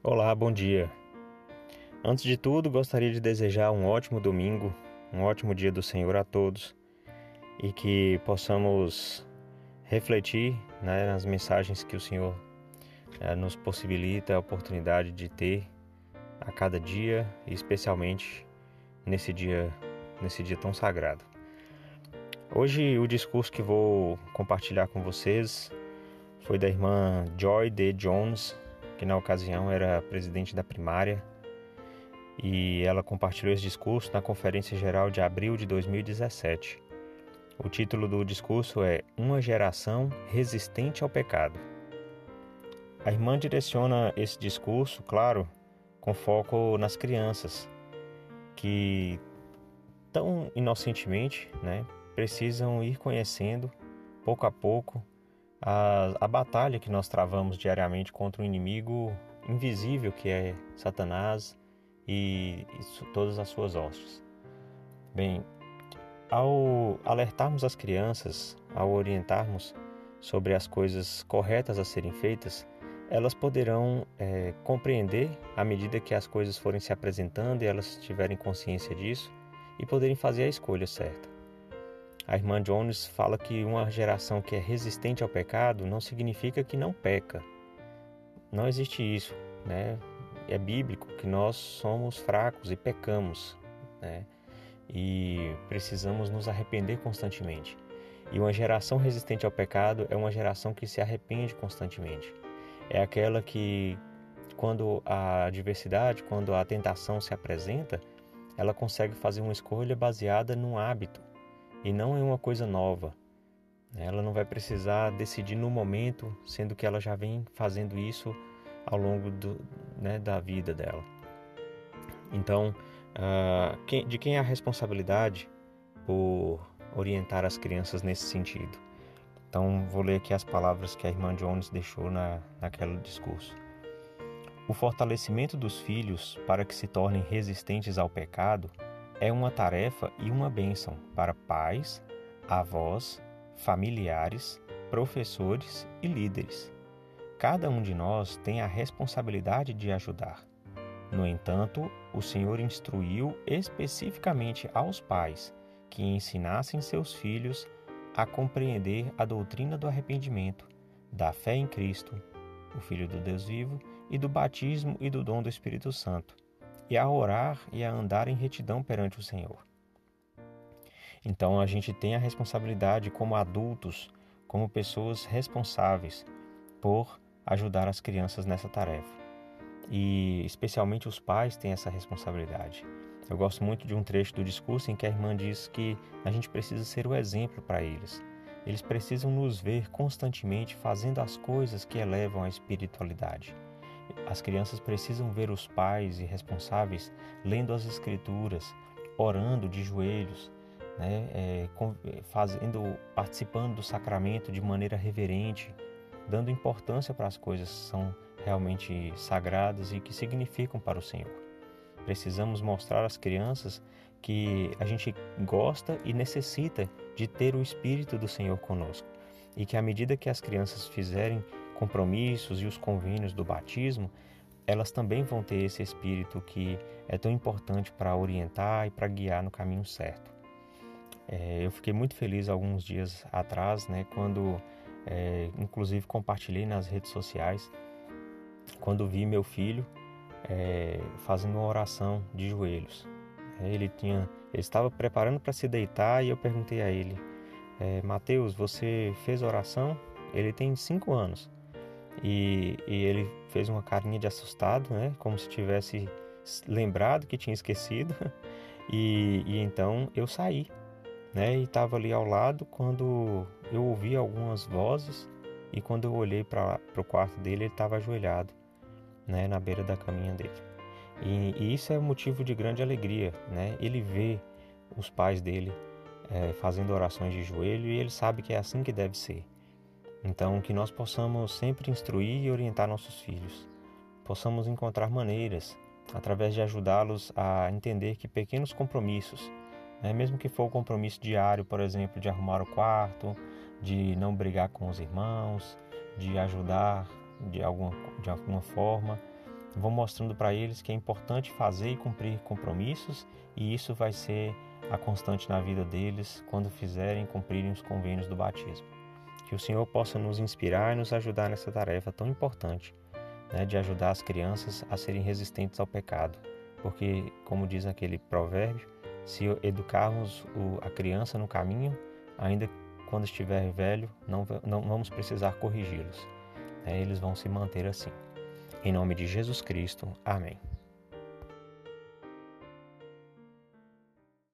Olá, bom dia. Antes de tudo, gostaria de desejar um ótimo domingo, um ótimo dia do Senhor a todos e que possamos refletir né, nas mensagens que o Senhor é, nos possibilita a oportunidade de ter a cada dia e especialmente nesse dia, nesse dia tão sagrado. Hoje o discurso que vou compartilhar com vocês foi da irmã Joy D. Jones, que na ocasião era presidente da primária, e ela compartilhou esse discurso na Conferência Geral de abril de 2017. O título do discurso é Uma Geração Resistente ao Pecado. A irmã direciona esse discurso, claro, com foco nas crianças, que tão inocentemente né, precisam ir conhecendo, pouco a pouco, a, a batalha que nós travamos diariamente contra um inimigo invisível que é Satanás e, e todas as suas hostes. Bem, ao alertarmos as crianças, ao orientarmos sobre as coisas corretas a serem feitas, elas poderão é, compreender à medida que as coisas forem se apresentando e elas tiverem consciência disso e poderem fazer a escolha certa. A irmã Jones fala que uma geração que é resistente ao pecado não significa que não peca. Não existe isso, né? É bíblico que nós somos fracos e pecamos, né? E precisamos nos arrepender constantemente. E uma geração resistente ao pecado é uma geração que se arrepende constantemente. É aquela que, quando a adversidade, quando a tentação se apresenta, ela consegue fazer uma escolha baseada num hábito, e não é uma coisa nova. Ela não vai precisar decidir no momento, sendo que ela já vem fazendo isso ao longo do, né, da vida dela. Então, uh, de quem é a responsabilidade por orientar as crianças nesse sentido? Então, vou ler aqui as palavras que a irmã Jones deixou na, naquele discurso. O fortalecimento dos filhos para que se tornem resistentes ao pecado é uma tarefa e uma bênção para pais, avós, familiares, professores e líderes. Cada um de nós tem a responsabilidade de ajudar. No entanto, o Senhor instruiu especificamente aos pais que ensinassem seus filhos a compreender a doutrina do arrependimento, da fé em Cristo, o Filho do Deus vivo, e do batismo e do dom do Espírito Santo e a orar e a andar em retidão perante o Senhor. Então a gente tem a responsabilidade como adultos, como pessoas responsáveis por ajudar as crianças nessa tarefa. E especialmente os pais têm essa responsabilidade. Eu gosto muito de um trecho do discurso em que a irmã diz que a gente precisa ser o exemplo para eles. Eles precisam nos ver constantemente fazendo as coisas que elevam a espiritualidade. As crianças precisam ver os pais e responsáveis lendo as escrituras, orando de joelhos, né, é, fazendo, participando do sacramento de maneira reverente, dando importância para as coisas que são realmente sagradas e que significam para o Senhor. Precisamos mostrar às crianças que a gente gosta e necessita de ter o Espírito do Senhor conosco e que à medida que as crianças fizerem compromissos e os convênios do batismo, elas também vão ter esse espírito que é tão importante para orientar e para guiar no caminho certo. É, eu fiquei muito feliz alguns dias atrás, né, quando, é, inclusive, compartilhei nas redes sociais, quando vi meu filho é, fazendo uma oração de joelhos. É, ele tinha, ele estava preparando para se deitar e eu perguntei a ele, é, Mateus, você fez oração? Ele tem cinco anos. E, e ele fez uma carinha de assustado, né? Como se tivesse lembrado que tinha esquecido. E, e então eu saí, né? E estava ali ao lado quando eu ouvi algumas vozes e quando eu olhei para o quarto dele, ele estava ajoelhado, né? Na beira da caminha dele. E, e, isso é motivo de grande alegria, né? Ele vê os pais dele é, fazendo orações de joelho e ele sabe que é assim que deve ser. Então, que nós possamos sempre instruir e orientar nossos filhos, possamos encontrar maneiras, através de ajudá-los a entender que pequenos compromissos, né, mesmo que for o compromisso diário, por exemplo, de arrumar o quarto, de não brigar com os irmãos, de ajudar de alguma, de alguma forma, vou mostrando para eles que é importante fazer e cumprir compromissos e isso vai ser a constante na vida deles quando fizerem cumprirem os convênios do batismo. Que o Senhor possa nos inspirar e nos ajudar nessa tarefa tão importante né, de ajudar as crianças a serem resistentes ao pecado, porque, como diz aquele provérbio, se educarmos a criança no caminho, ainda quando estiver velho, não, não vamos precisar corrigi-los. Né, eles vão se manter assim. Em nome de Jesus Cristo. Amém.